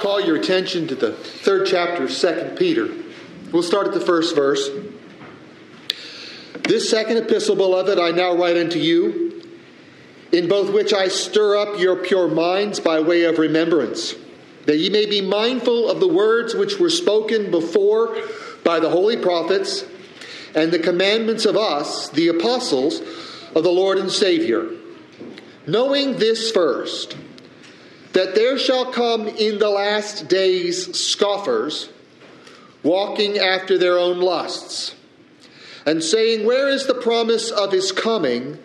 Call your attention to the third chapter of 2 Peter. We'll start at the first verse. This second epistle, beloved, I now write unto you, in both which I stir up your pure minds by way of remembrance, that ye may be mindful of the words which were spoken before by the holy prophets, and the commandments of us, the apostles of the Lord and Savior. Knowing this first, that there shall come in the last days scoffers, walking after their own lusts and saying, Where is the promise of his coming?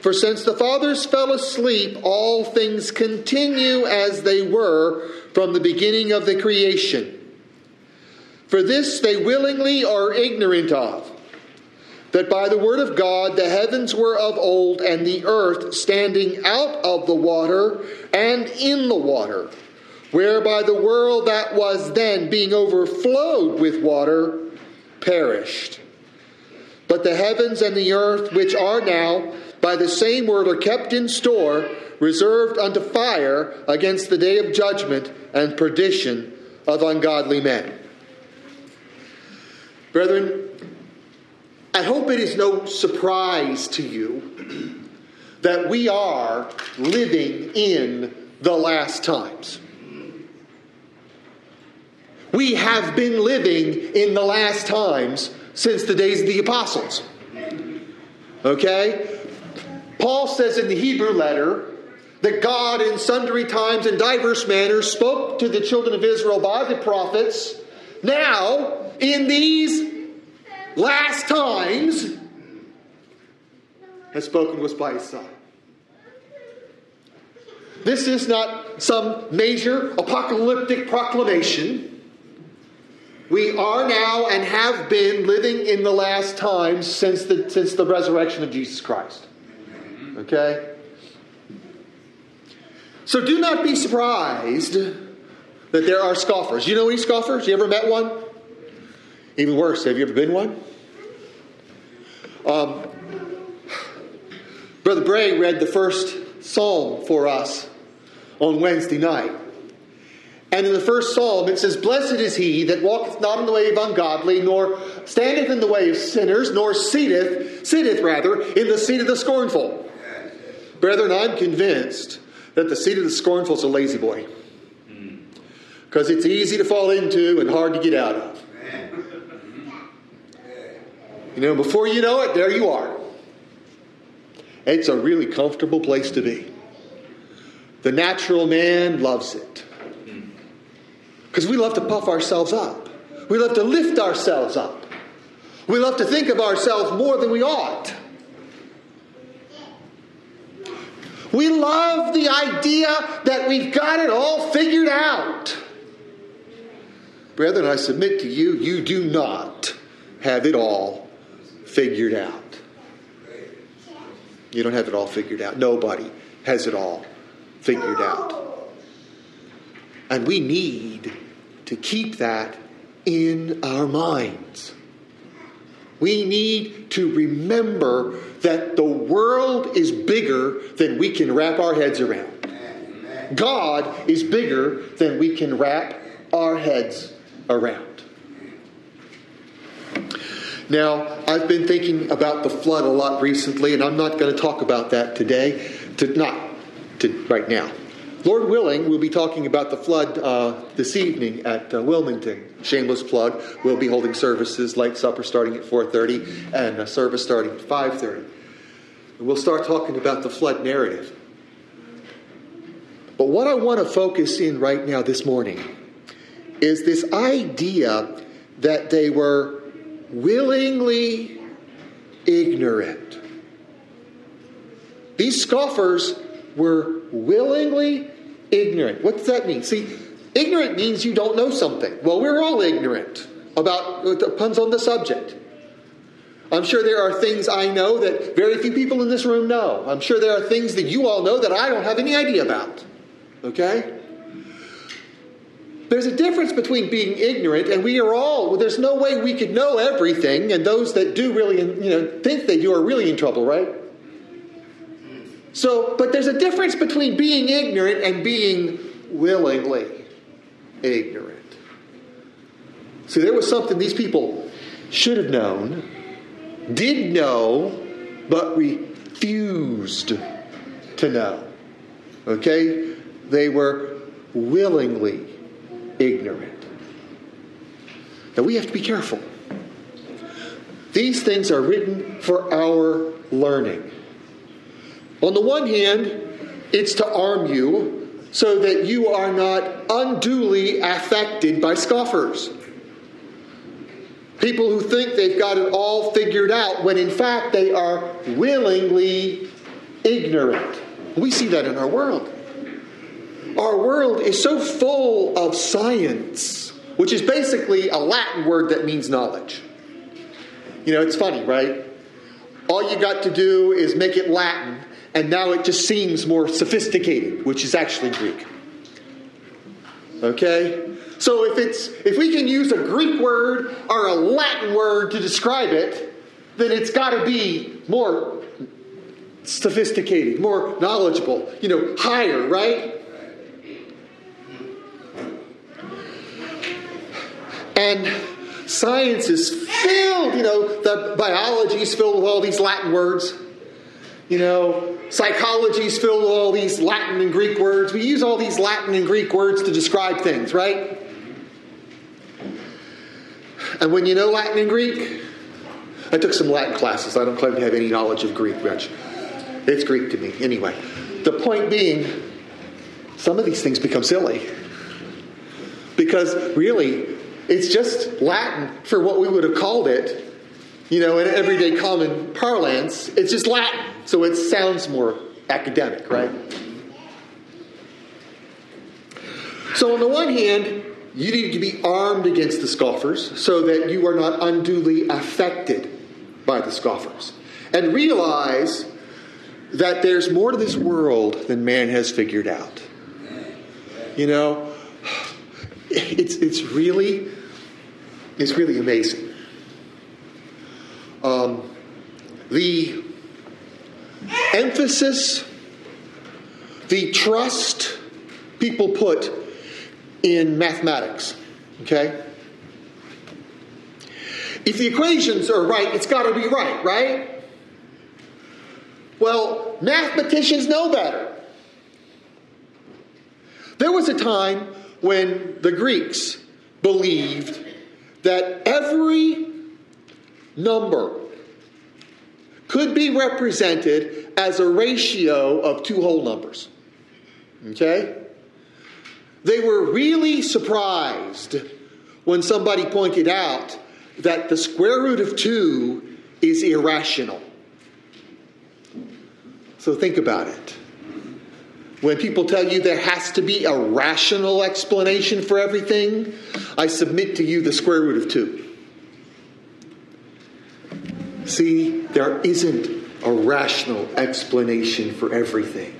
For since the fathers fell asleep, all things continue as they were from the beginning of the creation. For this they willingly are ignorant of, that by the word of God the heavens were of old, and the earth standing out of the water and in the water, whereby the world that was then being overflowed with water perished. But the heavens and the earth, which are now by the same word, are kept in store, reserved unto fire against the day of judgment and perdition of ungodly men. Brethren, I hope it is no surprise to you that we are living in the last times. We have been living in the last times since the days of the apostles. Okay? Paul says in the Hebrew letter that God, in sundry times and diverse manners, spoke to the children of Israel by the prophets. Now, in these last times, has spoken to us by his Son. This is not some major apocalyptic proclamation. We are now and have been living in the last times since the, since the resurrection of Jesus Christ. Okay? So do not be surprised that there are scoffers. You know any scoffers? You ever met one? Even worse, have you ever been one? Um, Brother Bray read the first psalm for us on Wednesday night. And in the first psalm, it says, Blessed is he that walketh not in the way of ungodly, nor standeth in the way of sinners, nor sitteth, sitteth rather, in the seat of the scornful. Brethren, I'm convinced that the seat of the scornful is a La-Z-Boy. Because it's easy to fall into and hard to get out of. You know, before you know it, there you are. It's a really comfortable place to be. The natural man loves it. Because we love to puff ourselves up. We love to lift ourselves up. We love to think of ourselves more than we ought. We love the idea that we've got it all figured out. Brethren, I submit to you, you do not have it all figured out. You don't have it all figured out. Nobody has it all figured out. And we need to keep that in our minds. We need to remember that the world is bigger than we can wrap our heads around. God is bigger than we can wrap our heads around. Now, I've been thinking about the flood a lot recently, and I'm not going to talk about that today, to not to right now. Lord willing, we'll be talking about the flood uh, this evening at uh, Wilmington. Shameless plug. We'll be holding services, light supper starting at 4:30, and a service starting at 5:30. And We'll start talking about the flood narrative. But what I want to focus in right now this morning is this idea that they were willingly ignorant. These scoffers were willingly ignorant. What does that mean? See, ignorant means you don't know something. Well, we're all ignorant about, it depends on the subject. I'm sure there are things I know that very few people in this room know. I'm sure there are things that you all know that I don't have any idea about. Okay? There's a difference between being ignorant, and we are all, well, there's no way we could know everything, and those that do really, you know, think they do are really in trouble, right? So, but there's a difference between being ignorant and being willingly ignorant. See, there was something these people should have known, did know, but refused to know. Okay? They were willingly ignorant. Now we have to be careful. These things are written for our learning. On the one hand, it's to arm you so that you are not unduly affected by scoffers. People who think they've got it all figured out when in fact they are willingly ignorant. We see that in our world. Our world is so full of science, which is basically a Latin word that means knowledge. You know, it's funny, right? All you got to do is make it Latin, and now it just seems more sophisticated, which is actually Greek. Okay? So if it's if we can use a Greek word or a Latin word to describe it, then it's got to be more sophisticated, more knowledgeable, you know, higher, right? And science is filled, you know, the biology is filled with all these Latin words. You know, psychology is filled with all these Latin and Greek words. We use all these Latin and Greek words to describe things, right? And when you know Latin and Greek, I took some Latin classes. I don't claim to have any knowledge of Greek much. It's Greek to me. Anyway, the point being, some of these things become silly. Because really, it's just Latin for what we would have called it, you know, in everyday common parlance. It's just Latin, so it sounds more academic, right? So, on the one hand, you need to be armed against the scoffers so that you are not unduly affected by the scoffers. And realize that there's more to this world than man has figured out. You know, it's, it's really it's really amazing. Um, the emphasis, the trust people put in mathematics, okay? If the equations are right, it's got to be right, right? Well, mathematicians know better. There was a time when the Greeks believed that every number could be represented as a ratio of two whole numbers. Okay? They were really surprised when somebody pointed out that the square root of 2 is irrational. So think about it. When people tell you there has to be a rational explanation for everything, I submit to you the square root of 2. See, there isn't a rational explanation for everything.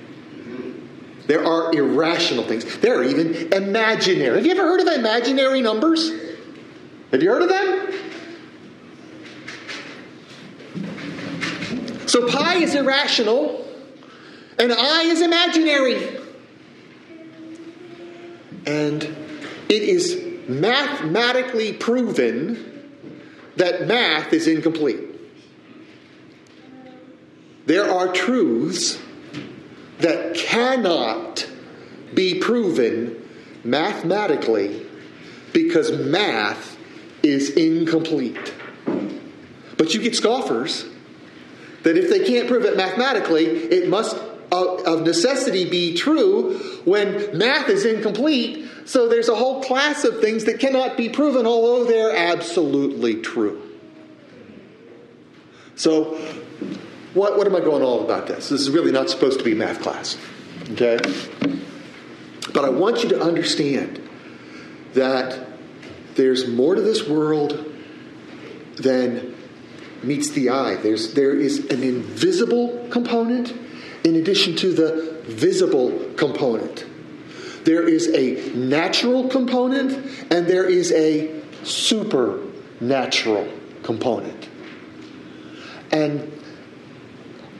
There are irrational things. There are even imaginary. Have you ever heard of imaginary numbers? Have you heard of them? So pi is irrational and I is imaginary. And it is mathematically proven that math is incomplete. There are truths that cannot be proven mathematically because math is incomplete. But you get scoffers that if they can't prove it mathematically, it must uh, of necessity be true when math is incomplete. So there's a whole class of things that cannot be proven, although they're absolutely true. So, what, what am I going on about this? This is really not supposed to be math class. Okay? But I want you to understand that there's more to this world than meets the eye. There's, there is an invisible component in addition to the visible component. There is a natural component and there is a supernatural component. And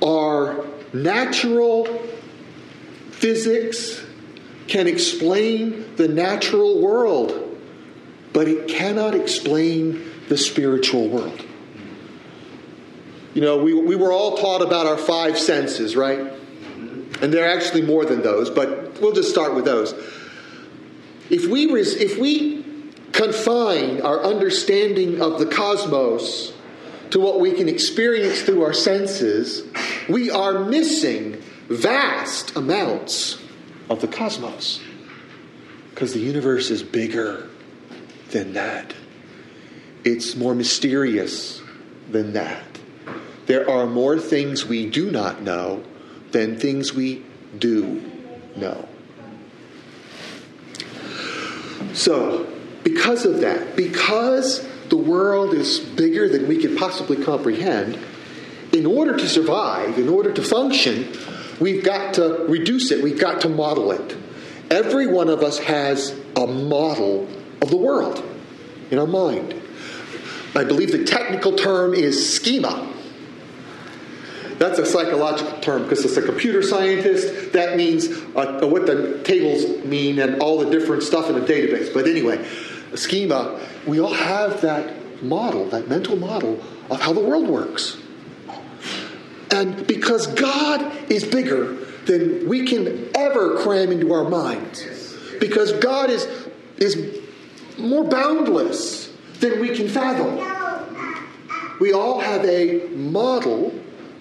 our natural physics can explain the natural world, but it cannot explain the spiritual world. You know, we, we were all taught about our five senses, right? And there are actually more than those, but we'll just start with those. If we, res, if we confine our understanding of the cosmos to what we can experience through our senses, we are missing vast amounts of the cosmos. Because the universe is bigger than that, it's more mysterious than that. There are more things we do not know than things we do know. So, because of that, because the world is bigger than we could possibly comprehend, in order to survive, in order to function, we've got to reduce it, we've got to model it. Every one of us has a model of the world in our mind. I believe the technical term is schema. That's a psychological term because it's a computer scientist. That means uh, what the tables mean and all the different stuff in a database. But anyway, schema, we all have that model, that mental model of how the world works. And because God is bigger than we can ever cram into our minds, because God is, is more boundless than we can fathom, we all have a model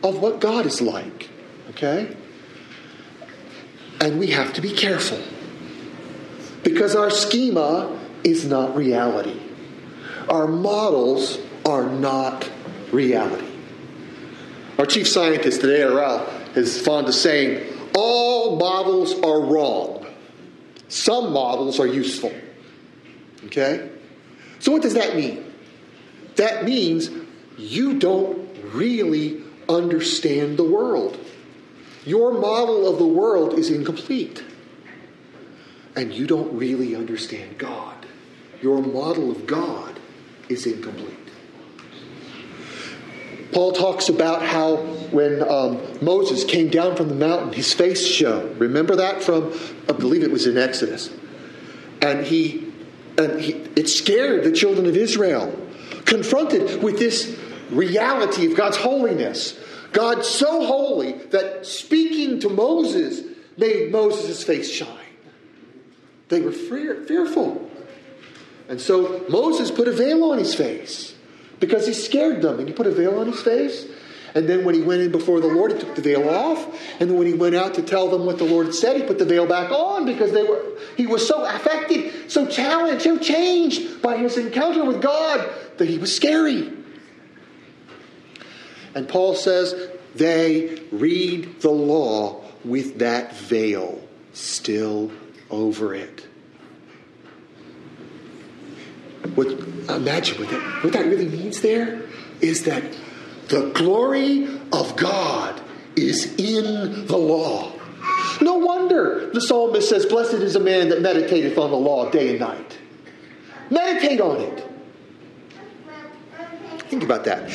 of what God is like. Okay? And we have to be careful. Because our schema is not reality. Our models are not reality. Our chief scientist at ARL is fond of saying, all models are wrong. Some models are useful. Okay? So, what does that mean? That means you don't really understand the world. Your model of the world is incomplete. And you don't really understand God. Your model of God is incomplete. Paul talks about how when um, Moses came down from the mountain, his face shone. Remember that from, I believe it was in Exodus. And he, and he, it scared the children of Israel, confronted with this reality of God's holiness. God so holy that speaking to Moses made Moses' face shine. They were fear, fearful. And so Moses put a veil on his face because he scared them. And he put a veil on his face. And then when he went in before the Lord, he took the veil off. And then when he went out to tell them what the Lord said, he put the veil back on because they were he was so affected, so challenged, so changed by his encounter with God that he was scary. And Paul says they read the law with that veil still over it. What, uh, imagine what that, what that really means there is that the glory of God is in the law. No wonder the psalmist says, Blessed is a man that meditateth on the law day and night. Meditate on it. Think about that.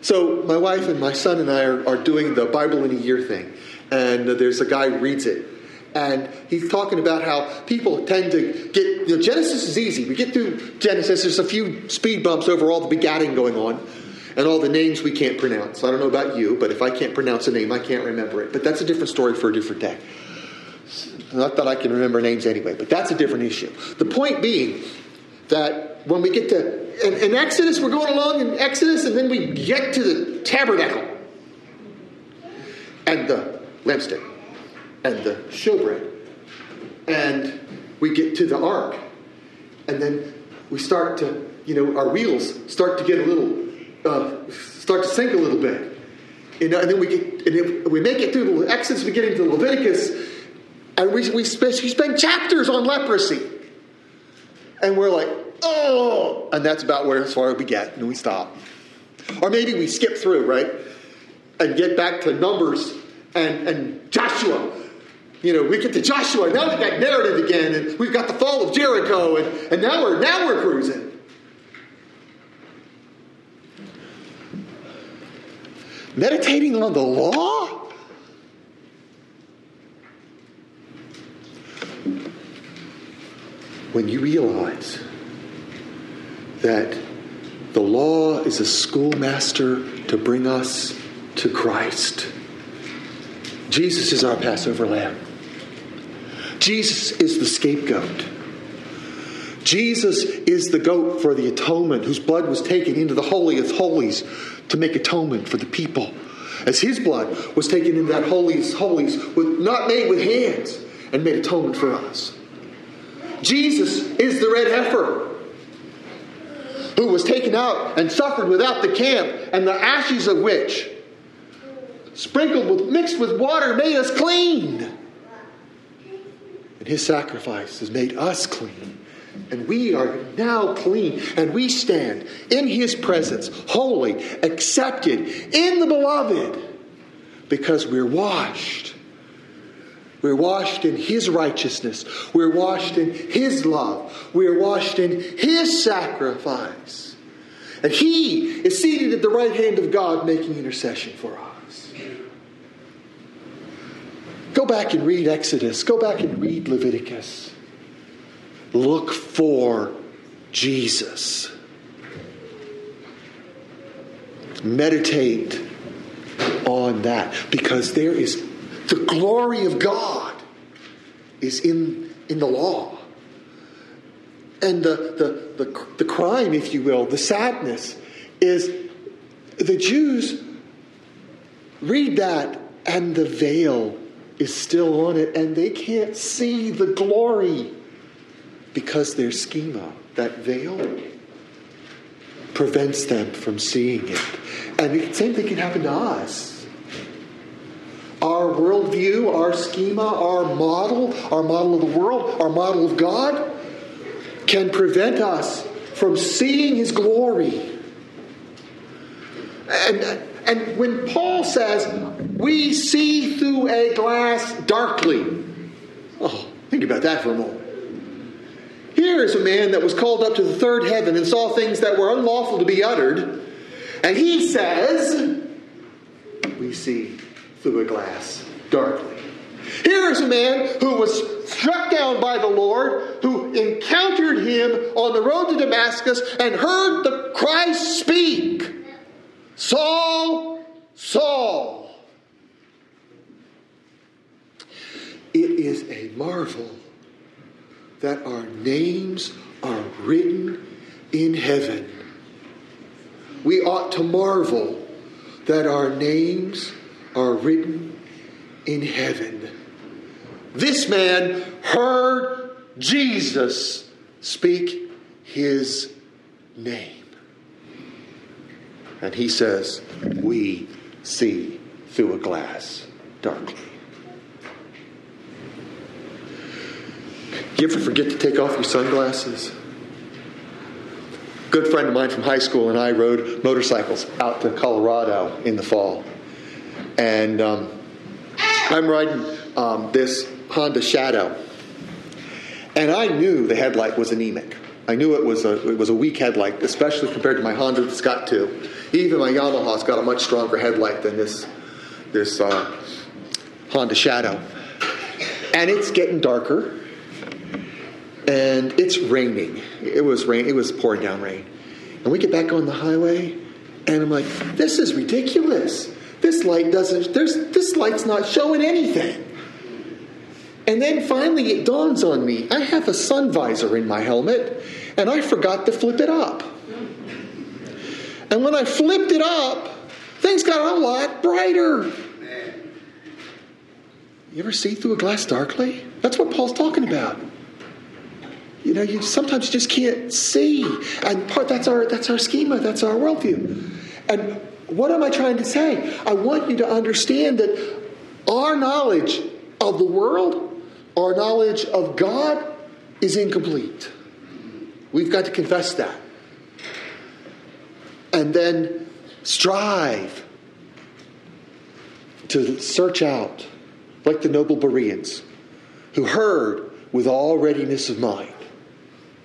So, my wife and my son and I are, are doing the Bible in a year thing. And there's a guy reads it. And he's talking about how people tend to get, you know, Genesis is easy. We get through Genesis, there's a few speed bumps over all the begatting going on and all the names we can't pronounce. I don't know about you, but if I can't pronounce a name, I can't remember it. But that's a different story for a different day. Not that I can remember names anyway, but that's a different issue. The point being that when we get to, in, in Exodus, we're going along in Exodus, and then we get to the tabernacle and the lampstand and the showbread. And we get to the ark. And then we start to, you know, our wheels start to get a little, uh, start to sink a little bit. You know, and then we get, and we make it through the Exodus, we get into Leviticus, and we, we, spend, we spend chapters on leprosy. And we're like, oh, and that's about where as far as we get, and we stop. Or maybe we skip through, right? And get back to Numbers and, and Joshua. You know, we get to Joshua, now we've got narrative again, and we've got the fall of Jericho, and, and now we're now we're cruising. Meditating on the law? When you realize that the law is a schoolmaster to bring us to Christ. Jesus is our Passover lamb. Jesus is the scapegoat. Jesus is the goat for the atonement, whose blood was taken into the Holy of Holies to make atonement for the people. As his blood was taken into that Holies Holies, with, not made with hands, and made atonement for us. Jesus is the red heifer who was taken out and suffered without the camp, and the ashes of which, sprinkled with, mixed with water, made us clean. And his sacrifice has made us clean. And we are now clean, and we stand in his presence, holy, accepted in the beloved, because we're washed we're washed in His righteousness. We're washed in His love. We're washed in His sacrifice. And He is seated at the right hand of God making intercession for us. Back and read Exodus. Go back and read Leviticus. Look for Jesus. Meditate on that because there is the glory of God is in, in the law. And the, the, the, the crime, if you will, the sadness, is the Jews read that and the veil is still on it and they can't see the glory because their schema, that veil, prevents them from seeing it. And the same thing can happen to us our worldview, our schema, our model, our model of the world, our model of God, can prevent us from seeing His glory. And, and when Paul says, we see through a glass darkly, oh, think about that for a moment. Here is a man that was called up to the third heaven and saw things that were unlawful to be uttered, and he says, we see through a glass darkly. Here is a man who was struck down by the Lord, who encountered him on the road to Damascus and heard the Christ speak Saul, Saul. It is a marvel that our names are written in heaven. We ought to marvel that our names are written in heaven. This man heard Jesus speak his name. And he says, We see through a glass darkly. You ever forget to take off your sunglasses? A good friend of mine from high school and I rode motorcycles out to Colorado in the fall. And um, I'm riding um, this Honda Shadow, and I knew the headlight was anemic. I knew it was a it was a weak headlight, especially compared to my Honda that's got two. Even my Yamaha's got a much stronger headlight than this this uh, Honda Shadow, and it's getting darker, and it's raining. It was rain. It was pouring down rain, and we get back on the highway, and I'm like, this is ridiculous. This light doesn't, there's, this light's not showing anything. And then finally it dawns on me I have a sun visor in my helmet, and I forgot to flip it up. And when I flipped it up, things got a lot brighter. You ever see through a glass darkly? That's what Paul's talking about. You know, you sometimes just can't see. And part that's our that's our schema, that's our worldview. And what am I trying to say? I want you to understand that our knowledge of the world, our knowledge of God, is incomplete. We've got to confess that. And then Strive to search out, like the noble Bereans, who heard with all readiness of mind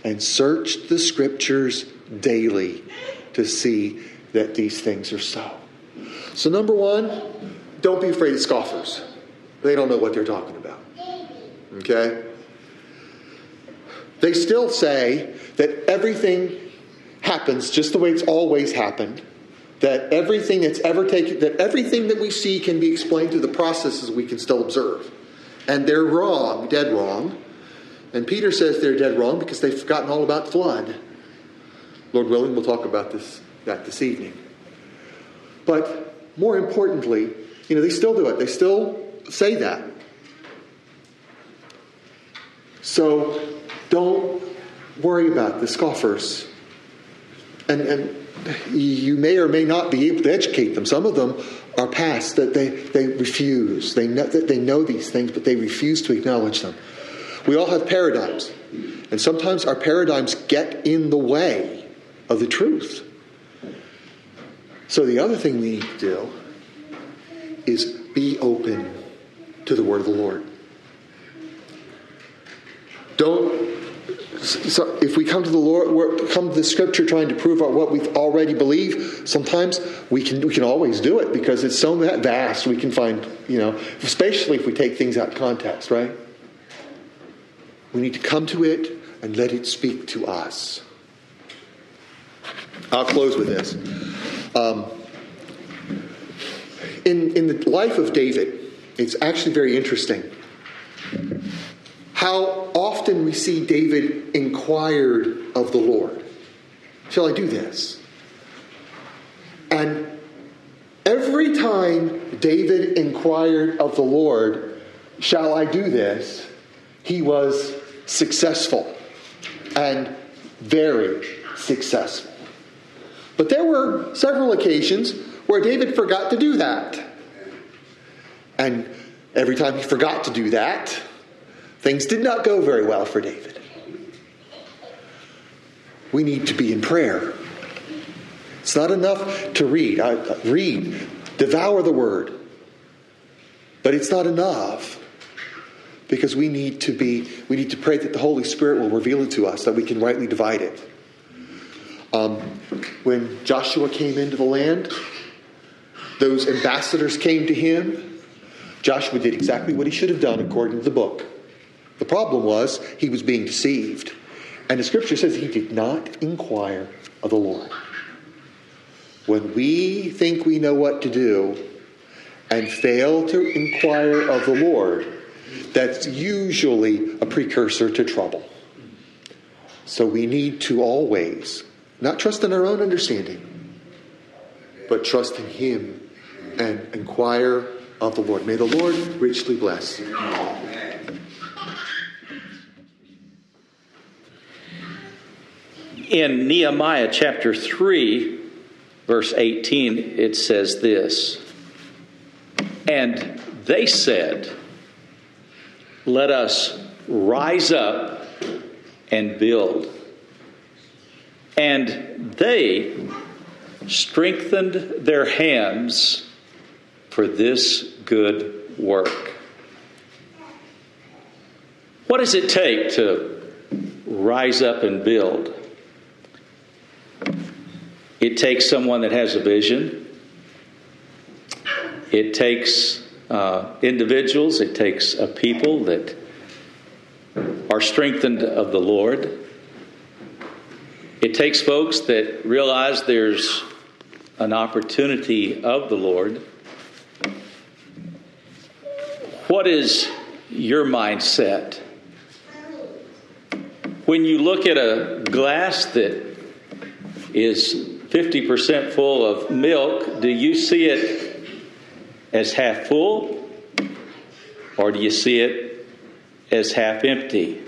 and searched the scriptures daily to see that these things are so. So, number one, don't be afraid of scoffers. They don't know what they're talking about. Okay? They still say that everything happens just the way it's always happened. That everything that's ever taken, that everything that we see can be explained through the processes we can still observe. And they're wrong, dead wrong. And Peter says they're dead wrong because they've forgotten all about the flood. Lord willing, we'll talk about this that this evening. But more importantly, you know, they still do it. They still say that. So don't worry about the scoffers. And, and you may or may not be able to educate them. Some of them are past that they, they refuse. They know, that they know these things, but they refuse to acknowledge them. We all have paradigms. And sometimes our paradigms get in the way of the truth. So the other thing we need to do is be open to the word of the Lord. Don't so if we come to the Lord, come to the Scripture trying to prove what we already believe, sometimes we can we can always do it because it's so vast. We can find you know, especially if we take things out of context, right? We need to come to it and let it speak to us. I'll close with this. Um, in, in the life of David, it's actually very interesting how often we see David inquired of the Lord. Shall I do this? And every time David inquired of the Lord, Shall I do this? he was successful and very successful. But there were several occasions where David forgot to do that. And every time he forgot to do that, things did not go very well for David. We need to be in prayer. It's not enough to read. I, read, devour the word. But it's not enough because we need to be we need to pray that the Holy Spirit will reveal it to us that we can rightly divide it. Um, when Joshua came into the land, those ambassadors came to him. Joshua did exactly what he should have done according to the book. The problem was he was being deceived. And the scripture says he did not inquire of the Lord. When we think we know what to do and fail to inquire of the Lord, that's usually a precursor to trouble. So we need to always not trust in our own understanding, but trust in Him and inquire of the Lord. May the Lord richly bless. In Nehemiah chapter 3, verse 18, it says this And they said, Let us rise up and build and they strengthened their hands for this good work. What does it take to rise up and build? It takes someone that has a vision. It takes uh, individuals, it takes a people that are strengthened of the Lord. It takes folks that realize there's an opportunity of the Lord. What is your mindset? When you look at a glass that is 50% full of milk, do you see it as half full or do you see it as half empty?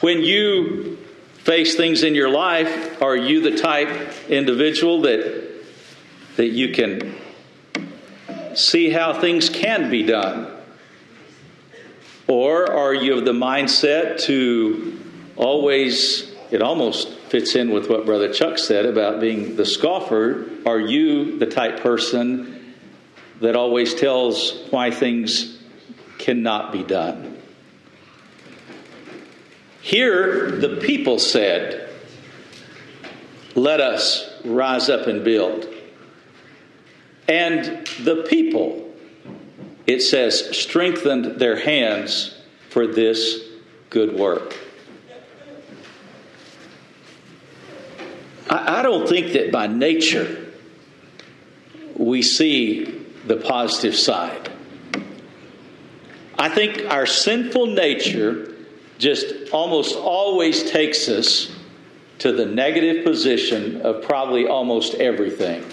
When you face things in your life, are you the type individual that that you can see how things can be done? Or are you of the mindset to always, it almost fits in with what Brother Chuck said about being the scoffer. Are you the type person that always tells why things cannot be done? Here, the people said, Let us rise up and build. And the people, it says, strengthened their hands for this good work. I, I don't think that by nature we see the positive side. I think our sinful nature just almost always takes us to the negative position of probably almost everything.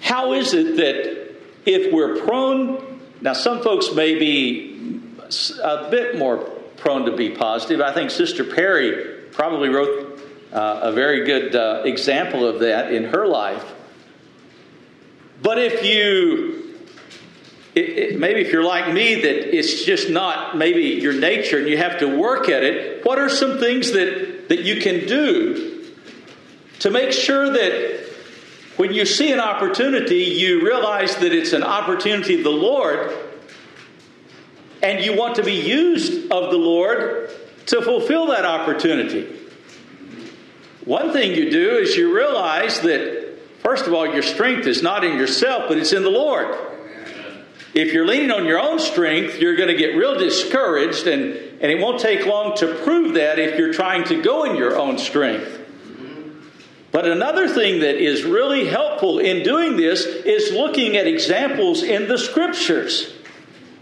How is it that if we're prone, now some folks may be a bit more prone to be positive. I think Sister Perry probably wrote uh, a very good uh, example of that in her life. But if you, it, it, maybe if you're like me, that it's just not maybe your nature and you have to work at it, what are some things that, that you can do to make sure that when you see an opportunity, you realize that it's an opportunity of the Lord and you want to be used of the Lord to fulfill that opportunity? One thing you do is you realize that, first of all, your strength is not in yourself, but it's in the Lord. If you're leaning on your own strength, you're going to get real discouraged, and, and it won't take long to prove that if you're trying to go in your own strength. But another thing that is really helpful in doing this is looking at examples in the scriptures.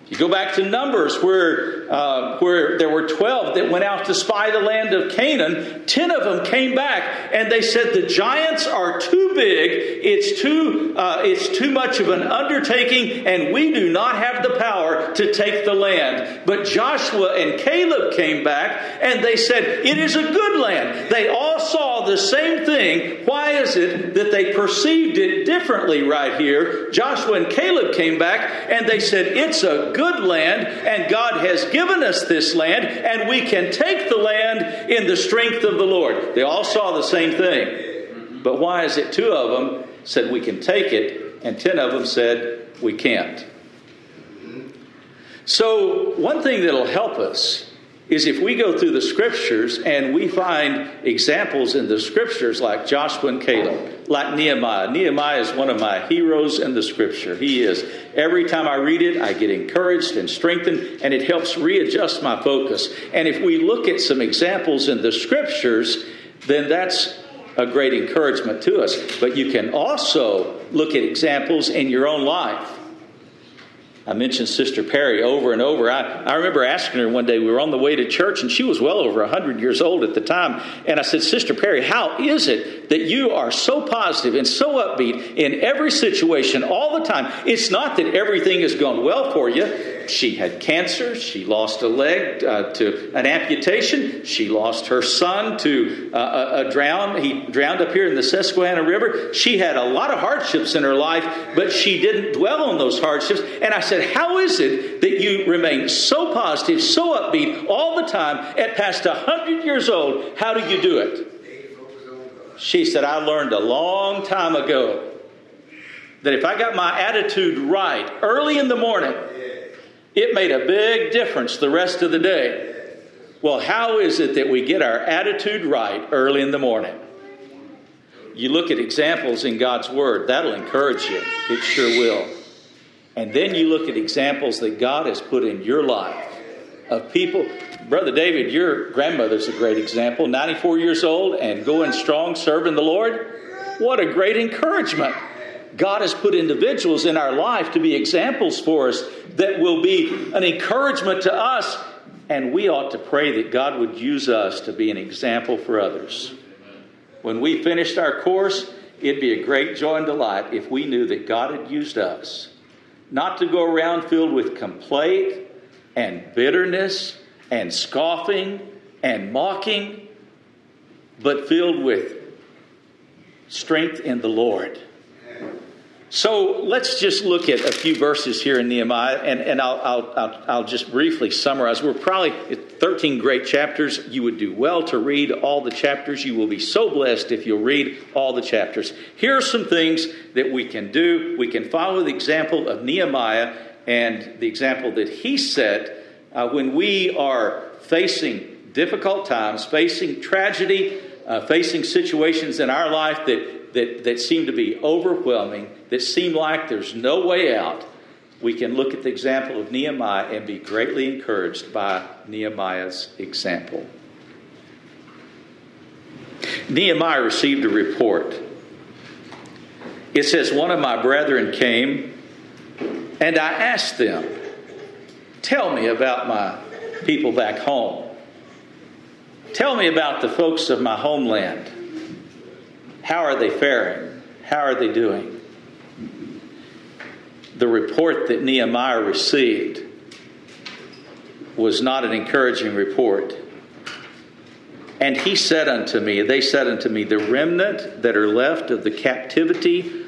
You go back to Numbers, where, uh, where there were 12 that went out to spy the land of Canaan. 10 of them came back and they said, The giants are too big, it's too, uh, it's too much of an undertaking, and we do not have the power to take the land. But Joshua and Caleb came back and they said, It is a good land. They all saw the same thing. Why is it that they perceived it differently right here? Joshua and Caleb came back and they said, It's a good land, and God has given us this land, and we can take the land in the strength of the Lord. They all saw the same thing. But why is it two of them said we can take it, and ten of them said we can't? So, one thing that'll help us is if we go through the scriptures and we find examples in the scriptures like Joshua and Caleb, like Nehemiah. Nehemiah is one of my heroes in the scripture. He is. Every time I read it, I get encouraged and strengthened, and it helps readjust my focus. And if we look at some examples in the scriptures, then that's a great encouragement to us. But you can also look at examples in your own life. I mentioned Sister Perry over and over. I, I remember asking her one day, we were on the way to church, and she was well over 100 years old at the time. And I said, Sister Perry, how is it that you are so positive and so upbeat in every situation all the time? It's not that everything has gone well for you. She had cancer. She lost a leg uh, to an amputation. She lost her son to uh, a, a drown. He drowned up here in the Susquehanna River. She had a lot of hardships in her life, but she didn't dwell on those hardships. And I said, How is it that you remain so positive, so upbeat all the time at past 100 years old? How do you do it? She said, I learned a long time ago that if I got my attitude right early in the morning, it made a big difference the rest of the day. Well, how is it that we get our attitude right early in the morning? You look at examples in God's Word, that'll encourage you. It sure will. And then you look at examples that God has put in your life of people. Brother David, your grandmother's a great example, 94 years old and going strong, serving the Lord. What a great encouragement. God has put individuals in our life to be examples for us that will be an encouragement to us, and we ought to pray that God would use us to be an example for others. When we finished our course, it'd be a great joy and delight if we knew that God had used us not to go around filled with complaint and bitterness and scoffing and mocking, but filled with strength in the Lord. So let's just look at a few verses here in Nehemiah, and, and I'll, I'll, I'll, I'll, just briefly summarize. We're probably 13 great chapters. You would do well to read all the chapters. You will be so blessed if you'll read all the chapters. Here are some things that we can do. We can follow the example of Nehemiah and the example that he set uh, when we are facing difficult times, facing tragedy, uh, facing situations in our life that that, that seem to be overwhelming, that seem like there's no way out, we can look at the example of Nehemiah and be greatly encouraged by Nehemiah's example. Nehemiah received a report. It says, One of my brethren came, and I asked them, Tell me about my people back home. Tell me about the folks of my homeland. How are they faring? How are they doing? The report that Nehemiah received was not an encouraging report. And he said unto me, they said unto me, the remnant that are left of the captivity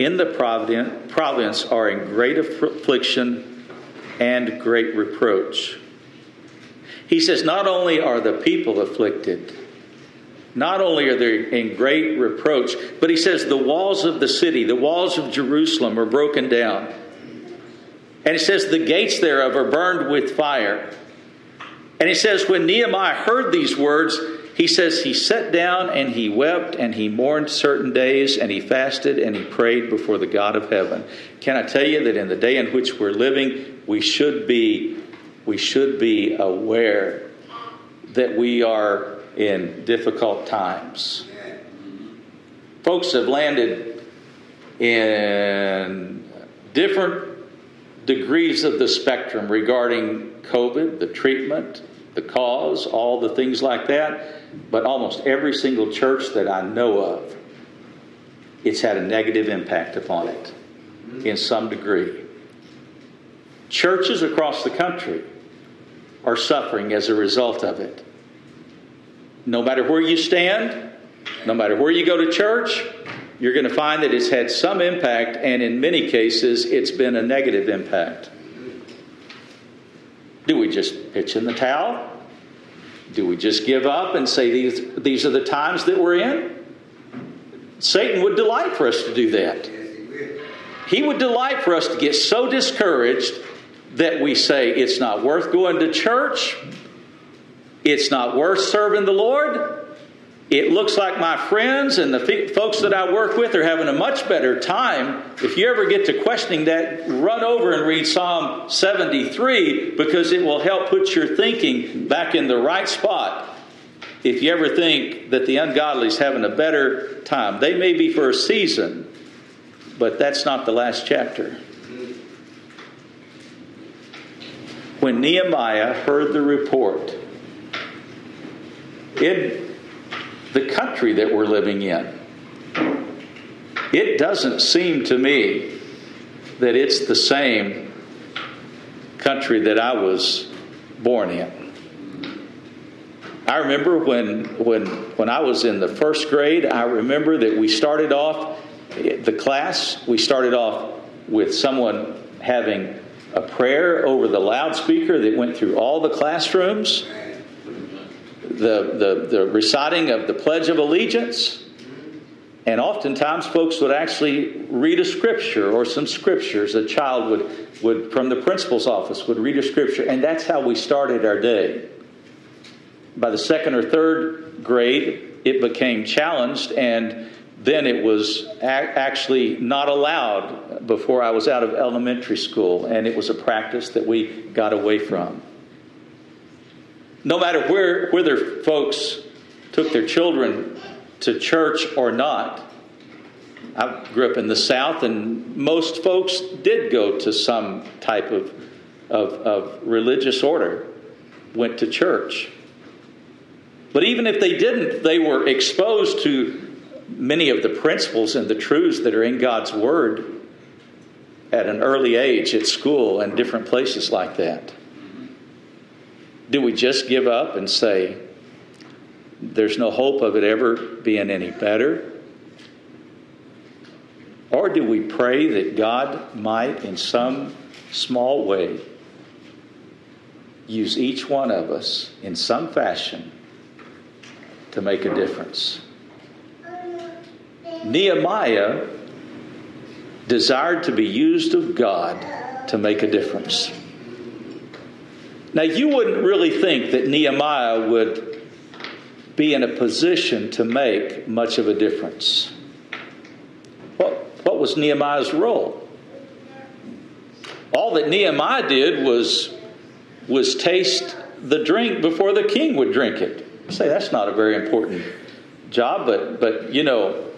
in the province are in great affliction and great reproach. He says, not only are the people afflicted, not only are they in great reproach, but he says the walls of the city, the walls of Jerusalem are broken down. And he says the gates thereof are burned with fire. And he says, when Nehemiah heard these words, he says he sat down and he wept and he mourned certain days and he fasted and he prayed before the God of heaven. Can I tell you that in the day in which we're living, we should be we should be aware that we are in difficult times. Folks have landed in different degrees of the spectrum regarding COVID, the treatment, the cause, all the things like that. But almost every single church that I know of, it's had a negative impact upon it in some degree. Churches across the country are suffering as a result of it. No matter where you stand, no matter where you go to church, you're going to find that it's had some impact, and in many cases, it's been a negative impact. Do we just pitch in the towel? Do we just give up and say these, these are the times that we're in? Satan would delight for us to do that. He would delight for us to get so discouraged that we say it's not worth going to church. It's not worth serving the Lord. It looks like my friends and the folks that I work with are having a much better time. If you ever get to questioning that, run over and read Psalm 73 because it will help put your thinking back in the right spot. If you ever think that the ungodly is having a better time, they may be for a season, but that's not the last chapter. When Nehemiah heard the report, in the country that we're living in. It doesn't seem to me that it's the same country that I was born in. I remember when, when, when I was in the first grade, I remember that we started off the class, we started off with someone having a prayer over the loudspeaker that went through all the classrooms the, the, the reciting of the Pledge of Allegiance. And oftentimes, folks would actually read a scripture or some scriptures. A child would, would, from the principal's office, would read a scripture, and that's how we started our day. By the second or third grade, it became challenged, and then it was actually not allowed before I was out of elementary school, and it was a practice that we got away from no matter where, whether folks took their children to church or not. I grew up in the South, and most folks did go to some type of, of, of religious order, went to church. But even if they didn't, they were exposed to many of the principles and the truths that are in God's Word at an early age at school and different places like that. Do we just give up and say, there's no hope of it ever being any better? Or do we pray that God might, in some small way, use each one of us in some fashion to make a difference? Nehemiah desired to be used of God to make a difference. Now, you wouldn't really think that Nehemiah would be in a position to make much of a difference. What, what was Nehemiah's role? All that Nehemiah did was, was taste the drink before the king would drink it. I say that's not a very important job, but, but you know,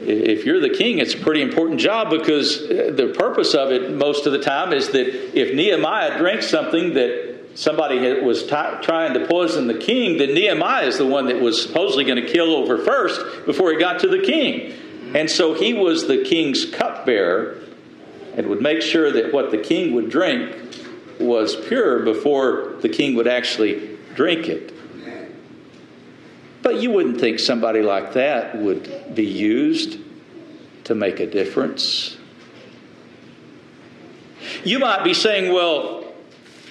if you're the king, it's a pretty important job because uh, the purpose of it most of the time is that if Nehemiah drinks something that somebody was t- trying to poison the king, then Nehemiah is the one that was supposedly going to kill over first before he got to the king. And so he was the king's cupbearer and would make sure that what the king would drink was pure before the king would actually drink it. But you wouldn't think somebody like that would be used to make a difference. You might be saying, well,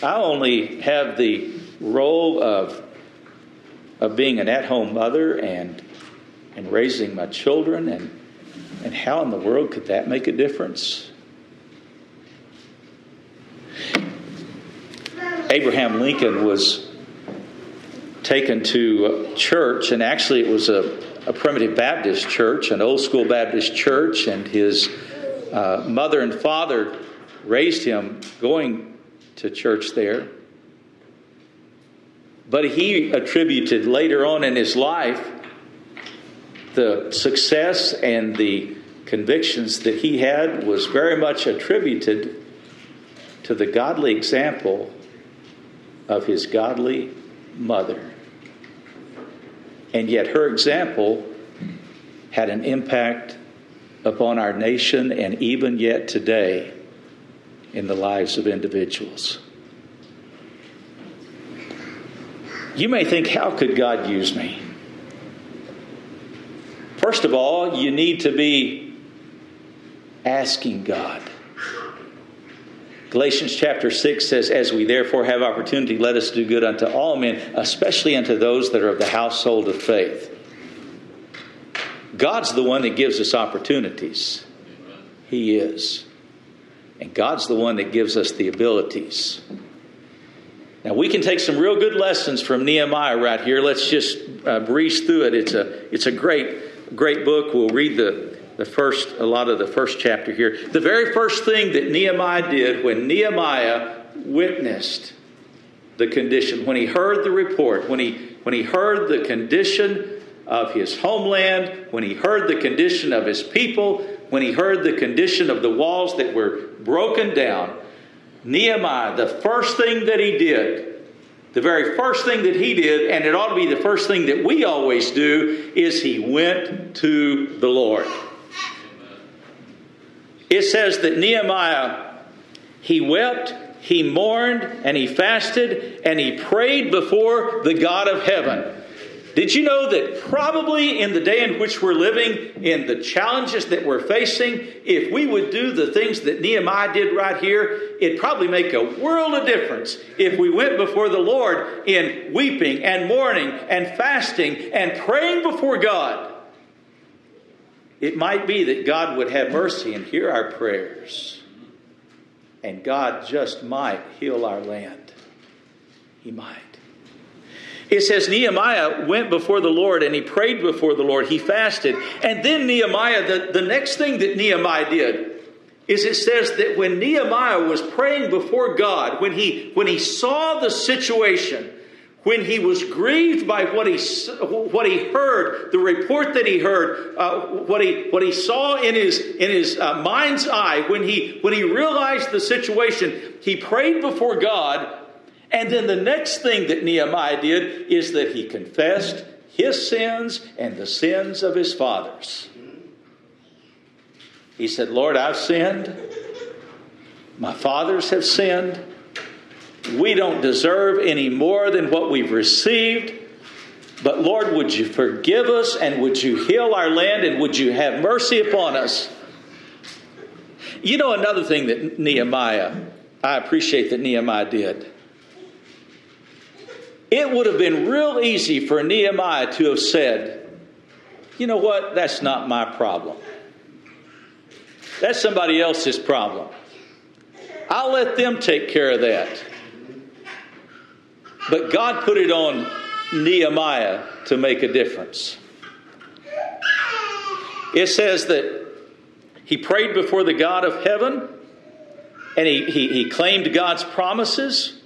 I only have the role of, of being an at home mother and, and raising my children, and, and how in the world could that make a difference? Abraham Lincoln was taken to church, and actually, it was a, a primitive Baptist church, an old school Baptist church, and his uh, mother and father raised him going to church there. But he attributed later on in his life the success and the convictions that he had was very much attributed to the godly example of his godly mother. And yet, her example had an impact upon our nation and even yet today in the lives of individuals. You may think, how could God use me? First of all, you need to be asking God. Galatians chapter 6 says, As we therefore have opportunity, let us do good unto all men, especially unto those that are of the household of faith. God's the one that gives us opportunities. He is. And God's the one that gives us the abilities. Now, we can take some real good lessons from Nehemiah right here. Let's just uh, breeze through it. It's a, it's a great, great book. We'll read the, the first, a lot of the first chapter here. The very first thing that Nehemiah did when Nehemiah witnessed the condition, when he heard the report, when he, when he heard the condition of his homeland, when he heard the condition of his people, when he heard the condition of the walls that were broken down, Nehemiah, the first thing that he did, the very first thing that he did, and it ought to be the first thing that we always do, is he went to the Lord. It says that Nehemiah, he wept, he mourned, and he fasted, and he prayed before the God of heaven. Did you know that probably in the day in which we're living, in the challenges that we're facing, if we would do the things that Nehemiah did right here, it'd probably make a world of difference if we went before the Lord in weeping and mourning and fasting and praying before God. It might be that God would have mercy and hear our prayers, and God just might heal our land. He might. It says Nehemiah went before the Lord and he prayed before the Lord. He fasted. And then Nehemiah, the, the next thing that Nehemiah did is it says that when Nehemiah was praying before God, when he, when he saw the situation, when he was grieved by what he, what he heard, the report that he heard, uh, what, he, what he saw in his, in his uh, mind's eye, when he, when he realized the situation, he prayed before God and then the next thing that Nehemiah did is that he confessed his sins and the sins of his fathers. He said, Lord, I've sinned. My fathers have sinned. We don't deserve any more than what we've received. But Lord, would you forgive us and would you heal our land and would you have mercy upon us? You know, another thing that Nehemiah, I appreciate that Nehemiah did. It would have been real easy for Nehemiah to have said, you know what, that's not my problem. That's somebody else's problem. I'll let them take care of that. But God put it on Nehemiah to make a difference. It says that he prayed before the God of heaven and he, he, he claimed God's promises.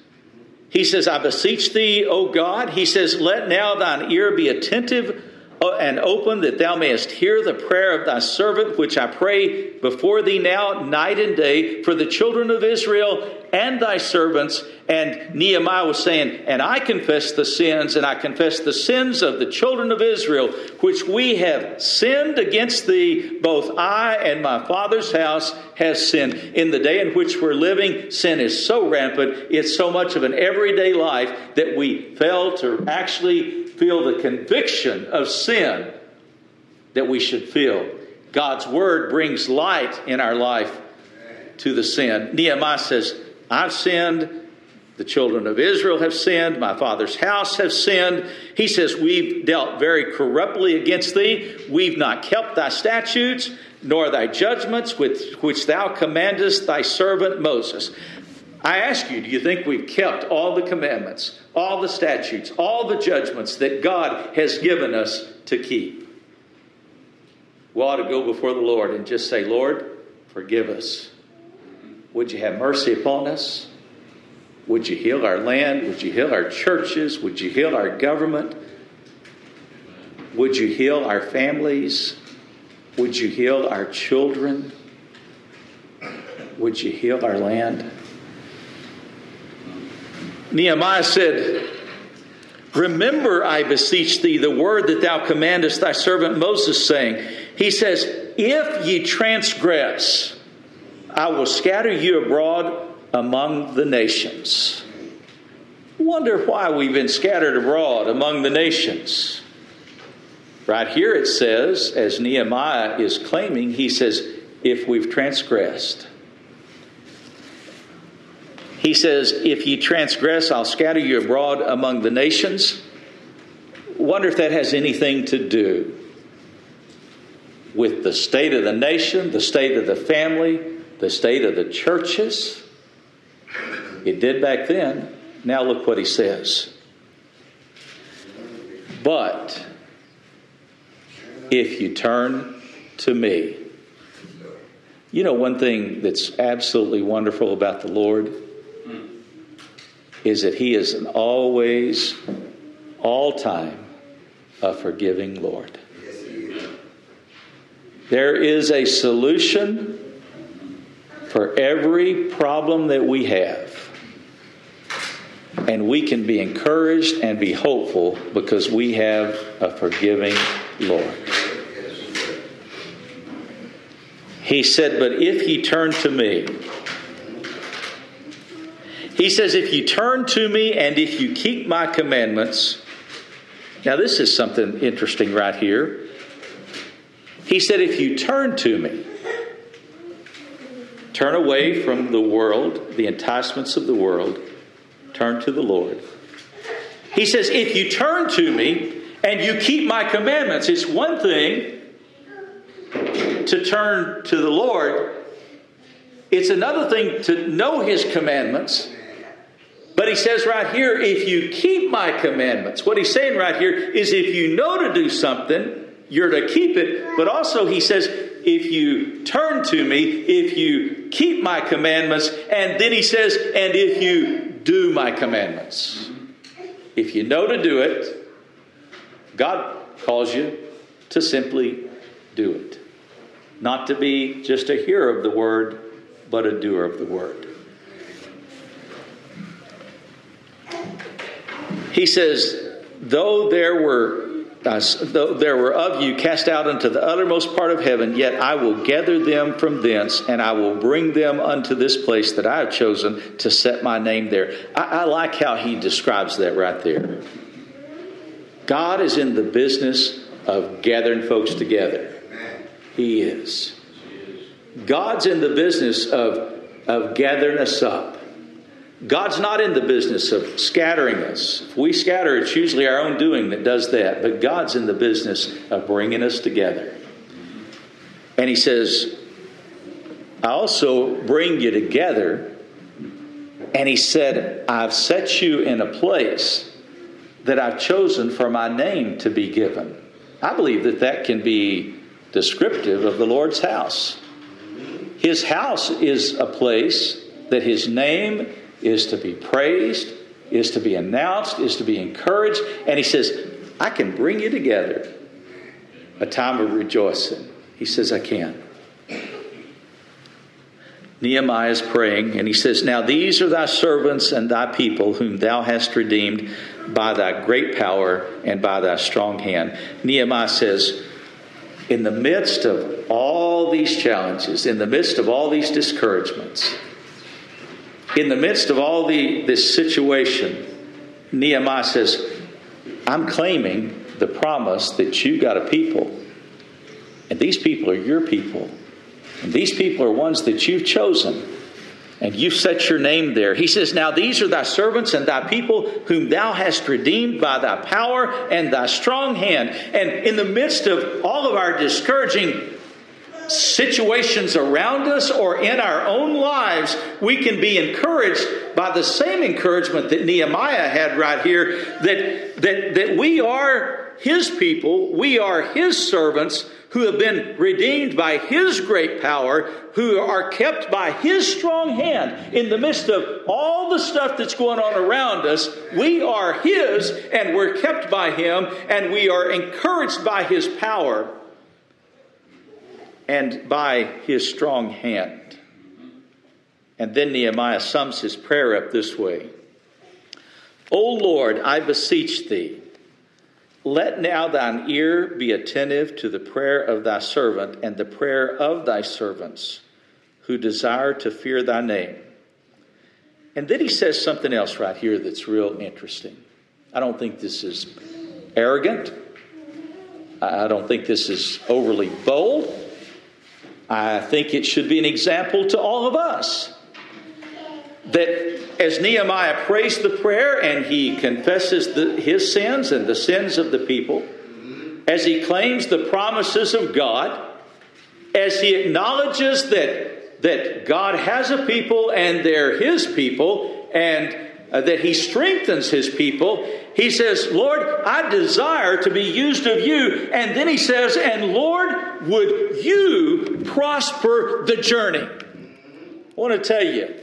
He says, I beseech thee, O God. He says, Let now thine ear be attentive Uh, and open that thou mayest hear the prayer of thy servant, which I pray before thee now, night and day, for the children of Israel and thy servants. And Nehemiah was saying, And I confess the sins, and I confess the sins of the children of Israel, which we have sinned against thee. Both I and my father's house has sinned. In the day in which we're living, sin is so rampant, it's so much of an everyday life that we fail to actually feel the conviction of sin that we should feel. God's word brings light in our life to the sin. Nehemiah says, I've sinned. The children of Israel have sinned. My father's house have sinned. He says, We've dealt very corruptly against thee. We've not kept thy statutes, nor thy judgments, which, which thou commandest thy servant Moses. I ask you, do you think we've kept all the commandments, all the statutes, all the judgments that God has given us to keep? We ought to go before the Lord and just say, Lord, forgive us. Would you have mercy upon us? Would you heal our land? Would you heal our churches? Would you heal our government? Would you heal our families? Would you heal our children? Would you heal our land? Nehemiah said, Remember, I beseech thee, the word that thou commandest thy servant Moses, saying, He says, If ye transgress, I will scatter you abroad among the nations. Wonder why we've been scattered abroad among the nations. Right here it says, as Nehemiah is claiming, he says, If we've transgressed. He says, If ye transgress, I'll scatter you abroad among the nations. Wonder if that has anything to do with the state of the nation, the state of the family, the state of the churches. It did back then. Now look what he says. But if you turn to me, you know, one thing that's absolutely wonderful about the Lord is that He is an always, all time, a forgiving Lord. There is a solution for every problem that we have. And we can be encouraged and be hopeful because we have a forgiving Lord. He said, But if ye turn to me, he says, If you turn to me and if you keep my commandments, now this is something interesting right here. He said, If you turn to me, turn away from the world, the enticements of the world, turn to the Lord. He says, If you turn to me and you keep my commandments, it's one thing to turn to the Lord, it's another thing to know his commandments but he says right here, if you keep my commandments, what he's saying right here is if you know to do something, you're to keep it. But also, he says, if you turn to me, if you keep my commandments, and then he says, and if you do my commandments. If you know to do it, God calls you to simply do it. Not to be just a hearer of the word, but a doer of the word. He says, Though there were uh, though there were of you cast out into the uttermost part of heaven, yet I will gather them from thence, and I will bring them unto this place that I have chosen to set my name there. I, I like how he describes that right there. God is in the business of gathering folks together. He is. God's in the business of, of gathering us up. God's not in the business of scattering us. If we scatter, it's usually our own doing that does that. But God's in the business of bringing us together. And He says, I also bring you together. And He said, I've set you in a place that I've chosen for my name to be given. I believe that that can be descriptive of the Lord's house. His house is a place that His name is to be praised, is to be announced, is to be encouraged. And he says, I can bring you together a time of rejoicing. He says, I can. Nehemiah is praying, and he says, Now these are thy servants and thy people, whom thou hast redeemed by thy great power and by thy strong hand. Nehemiah says, In the midst of all these challenges, in the midst of all these discouragements, in the midst of all the, this situation, Nehemiah says, I'm claiming the promise that you've got a people, and these people are your people, and these people are ones that you've chosen, and you've set your name there. He says, Now these are thy servants and thy people, whom thou hast redeemed by thy power and thy strong hand. And in the midst of all of our discouraging situations around us or in our own lives, we can be encouraged by the same encouragement that Nehemiah had right here that, that, that we are his people, we are his servants who have been redeemed by his great power, who are kept by his strong hand in the midst of all the stuff that's going on around us. We are his and we're kept by him and we are encouraged by his power and by his strong hand. And then Nehemiah sums his prayer up this way O Lord, I beseech thee, let now thine ear be attentive to the prayer of thy servant and the prayer of thy servants who desire to fear thy name. And then he says something else right here that's real interesting. I don't think this is arrogant. I don't think this is overly bold. I think it should be an example to all of us. That as Nehemiah prays the prayer and he confesses the, his sins and the sins of the people, as he claims the promises of God, as he acknowledges that, that God has a people and they're his people, and uh, that he strengthens his people, he says, Lord, I desire to be used of you. And then he says, and Lord, would you prosper the journey? I want to tell you,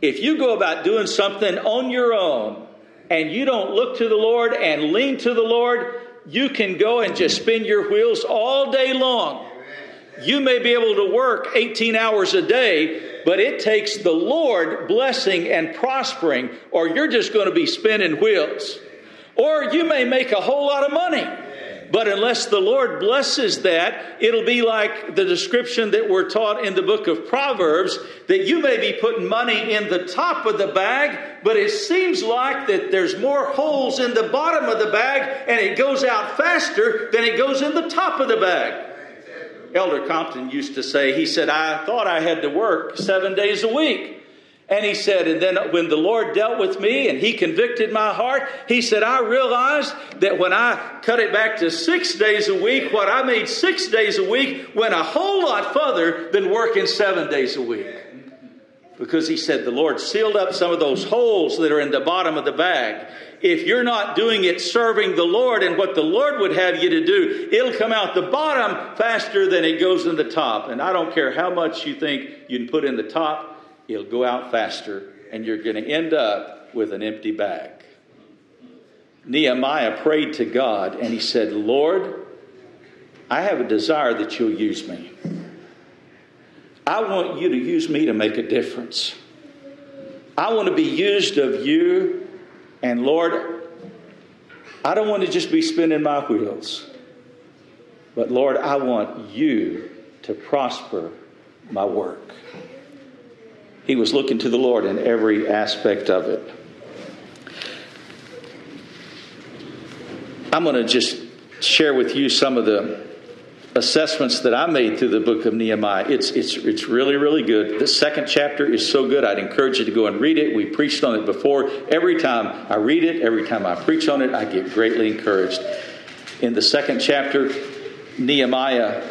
if you go about doing something on your own and you don't look to the Lord and lean to the Lord, you can go and just spin your wheels all day long. You may be able to work 18 hours a day, but it takes the Lord blessing and prospering, or you're just going to be spinning wheels. Or you may make a whole lot of money. But unless the Lord blesses that, it'll be like the description that we're taught in the book of Proverbs that you may be putting money in the top of the bag, but it seems like that there's more holes in the bottom of the bag and it goes out faster than it goes in the top of the bag. Elder Compton used to say, he said, I thought I had to work seven days a week. And he said, and then when the Lord dealt with me and he convicted my heart, he said, I realized that when I cut it back to six days a week, what I made six days a week went a whole lot further than working seven days a week. Because he said the Lord sealed up some of those holes that are in the bottom of the bag if you're not doing it serving the Lord and what the Lord would have you to do, it'll come out the bottom faster than it goes in the top. And I don't care how much you think you can put in the top, it'll go out faster, and you're going to end up with an empty bag. Nehemiah prayed to God and he said, Lord, I have a desire that you'll use me. I want you to use me to make a difference. I want to be used of you and Lord, I don't want to just be spinning my wheels, but Lord, I want you to prosper my work. He was looking to the Lord in every aspect of it. I'm going to just share with you some of the assessments that I made through the book of Nehemiah. It's, it's, it's really, really good. The second chapter is so good. I'd encourage you to go and read it. We preached on it before. Every time I read it, every time I preach on it, I get greatly encouraged. In the second chapter, Nehemiah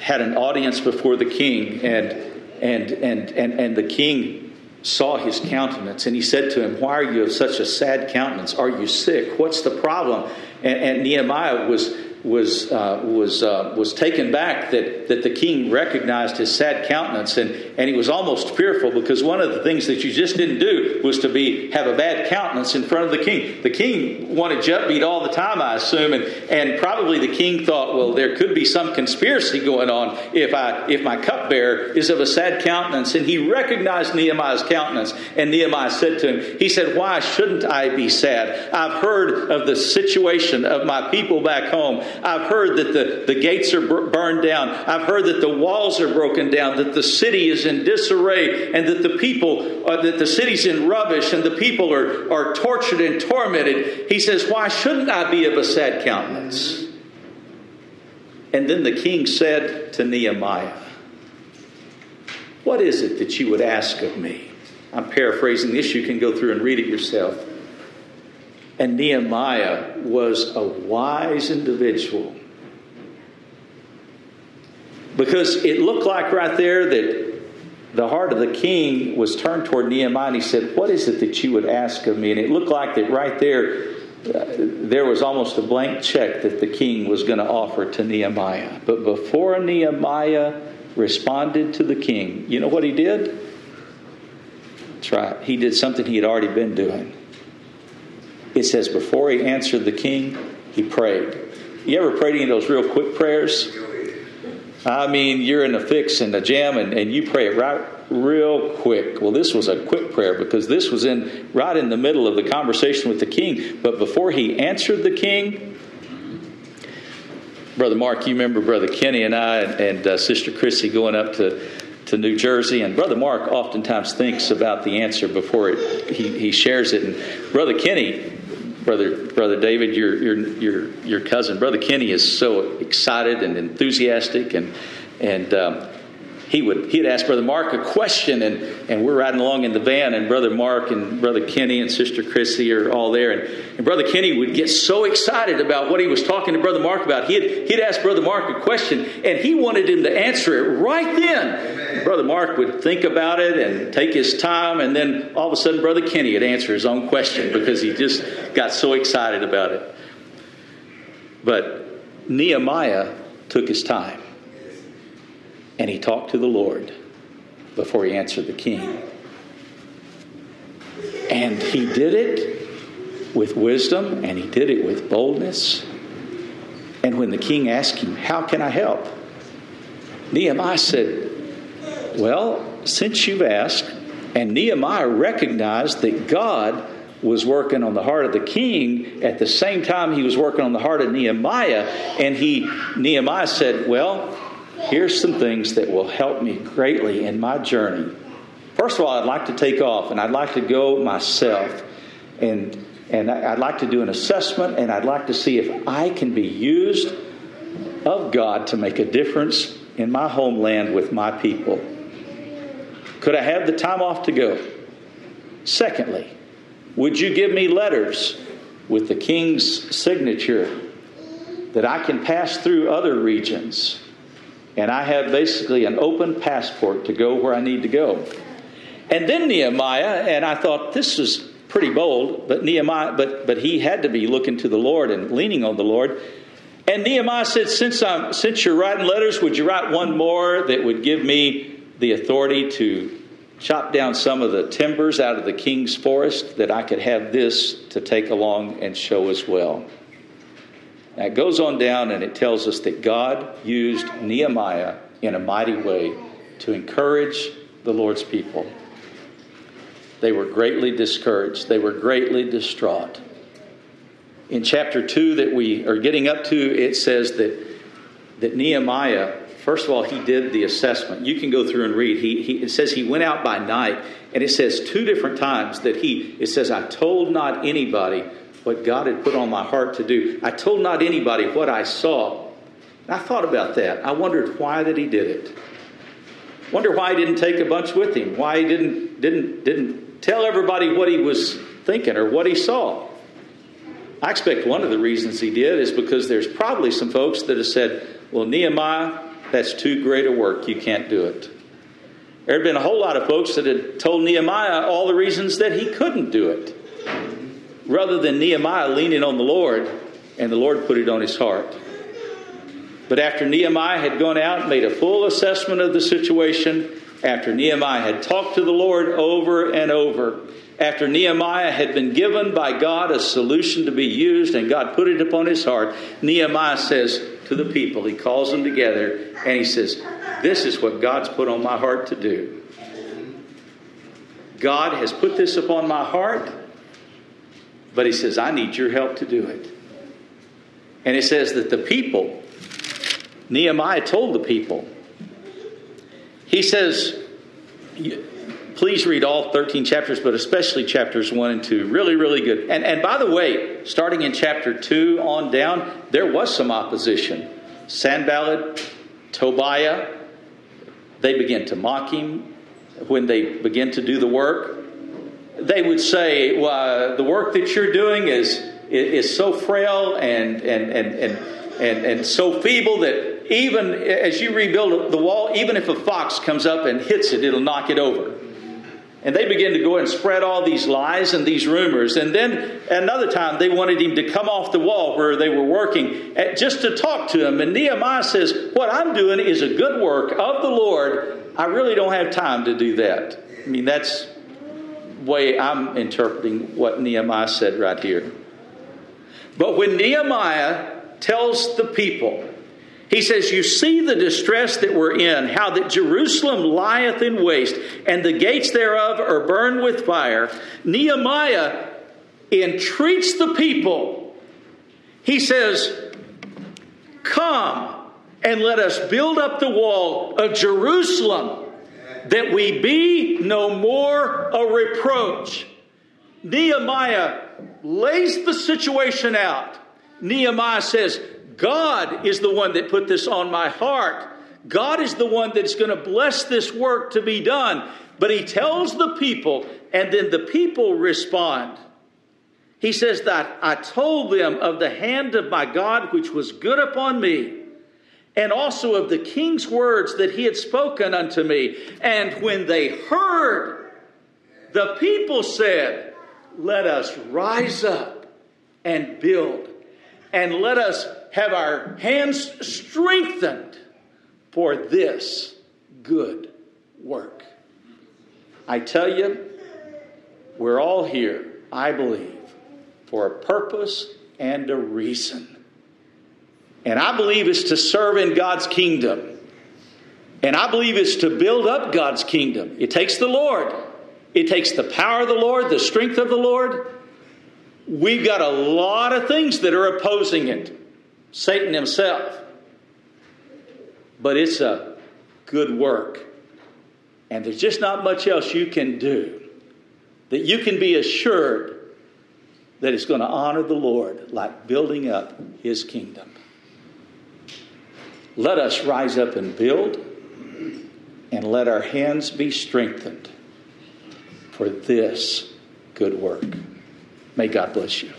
had an audience before the king, and, and, and, and, and the king saw his countenance, and he said to him, Why are you of such a sad countenance? Are you sick? What's the problem? And, and Nehemiah was was, uh, was, uh, was taken back that, that the king recognized his sad countenance and, and he was almost fearful because one of the things that you just didn't do was to be have a bad countenance in front of the king. The king wanted you upbeat all the time, I assume, and, and probably the king thought, well, there could be some conspiracy going on if, I, if my cupbearer is of a sad countenance. And he recognized Nehemiah's countenance. And Nehemiah said to him, he said, why shouldn't I be sad? I've heard of the situation of my people back home. I've heard that the, the gates are burned down. I've heard that the walls are broken down, that the city is in disarray, and that the people, uh, that the city's in rubbish, and the people are, are tortured and tormented. He says, Why shouldn't I be of a sad countenance? And then the king said to Nehemiah, What is it that you would ask of me? I'm paraphrasing this. You can go through and read it yourself. And Nehemiah was a wise individual. Because it looked like right there that the heart of the king was turned toward Nehemiah, and he said, What is it that you would ask of me? And it looked like that right there, uh, there was almost a blank check that the king was going to offer to Nehemiah. But before Nehemiah responded to the king, you know what he did? That's right. He did something he had already been doing. It says, before he answered the king, he prayed. You ever prayed any of those real quick prayers? I mean, you're in a fix and a jam, and, and you pray it right real quick. Well, this was a quick prayer because this was in right in the middle of the conversation with the king. But before he answered the king, Brother Mark, you remember Brother Kenny and I and, and uh, Sister Chrissy going up to to New Jersey, and Brother Mark oftentimes thinks about the answer before it, he, he shares it. And Brother Kenny, Brother Brother David, your your your your cousin, Brother Kenny is so excited and enthusiastic, and and um, he would he'd ask Brother Mark a question, and, and we're riding along in the van, and Brother Mark and Brother Kenny and Sister Chrissy are all there, and, and Brother Kenny would get so excited about what he was talking to Brother Mark about. He'd he'd ask Brother Mark a question, and he wanted him to answer it right then. Brother Mark would think about it and take his time, and then all of a sudden, Brother Kenny would answer his own question because he just got so excited about it. But Nehemiah took his time and he talked to the Lord before he answered the king. And he did it with wisdom and he did it with boldness. And when the king asked him, How can I help? Nehemiah said, Well, since you've asked, and Nehemiah recognized that God was working on the heart of the king at the same time he was working on the heart of Nehemiah and he Nehemiah said, "Well, here's some things that will help me greatly in my journey. First of all, I'd like to take off and I'd like to go myself and and I'd like to do an assessment and I'd like to see if I can be used of God to make a difference in my homeland with my people. Could I have the time off to go? Secondly, would you give me letters with the king's signature that I can pass through other regions and I have basically an open passport to go where I need to go. And then Nehemiah, and I thought this was pretty bold, but Nehemiah, but but he had to be looking to the Lord and leaning on the Lord. And Nehemiah said, since I'm since you're writing letters, would you write one more that would give me the authority to chop down some of the timbers out of the king's forest that I could have this to take along and show as well. Now it goes on down and it tells us that God used Nehemiah in a mighty way to encourage the Lord's people. They were greatly discouraged, they were greatly distraught. In chapter 2 that we are getting up to, it says that, that Nehemiah, first of all, he did the assessment. You can go through and read. He, he, it says he went out by night, and it says two different times that he, it says, I told not anybody what God had put on my heart to do. I told not anybody what I saw. I thought about that. I wondered why that he did it. Wonder why he didn't take a bunch with him. Why he didn't didn't didn't tell everybody what he was thinking or what he saw. I expect one of the reasons he did is because there's probably some folks that have said, "Well, Nehemiah, that's too great a work. You can't do it." There had been a whole lot of folks that had told Nehemiah all the reasons that he couldn't do it. Rather than Nehemiah leaning on the Lord, and the Lord put it on his heart. But after Nehemiah had gone out and made a full assessment of the situation, after Nehemiah had talked to the Lord over and over, after Nehemiah had been given by God a solution to be used and God put it upon his heart, Nehemiah says to the people, he calls them together and he says, This is what God's put on my heart to do. God has put this upon my heart, but he says, I need your help to do it. And it says that the people, Nehemiah told the people, he says, please read all 13 chapters, but especially chapters 1 and 2. Really, really good. And, and by the way, starting in chapter 2 on down, there was some opposition. Sanballat, Tobiah, they begin to mock him when they begin to do the work. They would say, well, the work that you're doing is, is so frail and, and, and, and, and, and so feeble that even as you rebuild the wall, even if a fox comes up and hits it, it'll knock it over. And they begin to go and spread all these lies and these rumors. And then another time they wanted him to come off the wall where they were working eh, just to talk to him. And Nehemiah says, What I'm doing is a good work of the Lord. I really don't have time to do that. I mean, that's way I'm interpreting what Nehemiah said right here. But when Nehemiah tells the people, he says, You see the distress that we're in, how that Jerusalem lieth in waste, and the gates thereof are burned with fire. Nehemiah entreats the people. He says, Come and let us build up the wall of Jerusalem, that we be no more a reproach. Nehemiah lays the situation out. Nehemiah says, God is the one that put this on my heart. God is the one that's going to bless this work to be done. But he tells the people, and then the people respond. He says that I told them of the hand of my God which was good upon me, and also of the king's words that he had spoken unto me. And when they heard, the people said, Let us rise up and build, and let us have our hands strengthened for this good work. I tell you, we're all here, I believe, for a purpose and a reason. And I believe it's to serve in God's kingdom. And I believe it's to build up God's kingdom. It takes the Lord, it takes the power of the Lord, the strength of the Lord. We've got a lot of things that are opposing it. Satan himself. But it's a good work. And there's just not much else you can do that you can be assured that it's going to honor the Lord like building up his kingdom. Let us rise up and build, and let our hands be strengthened for this good work. May God bless you.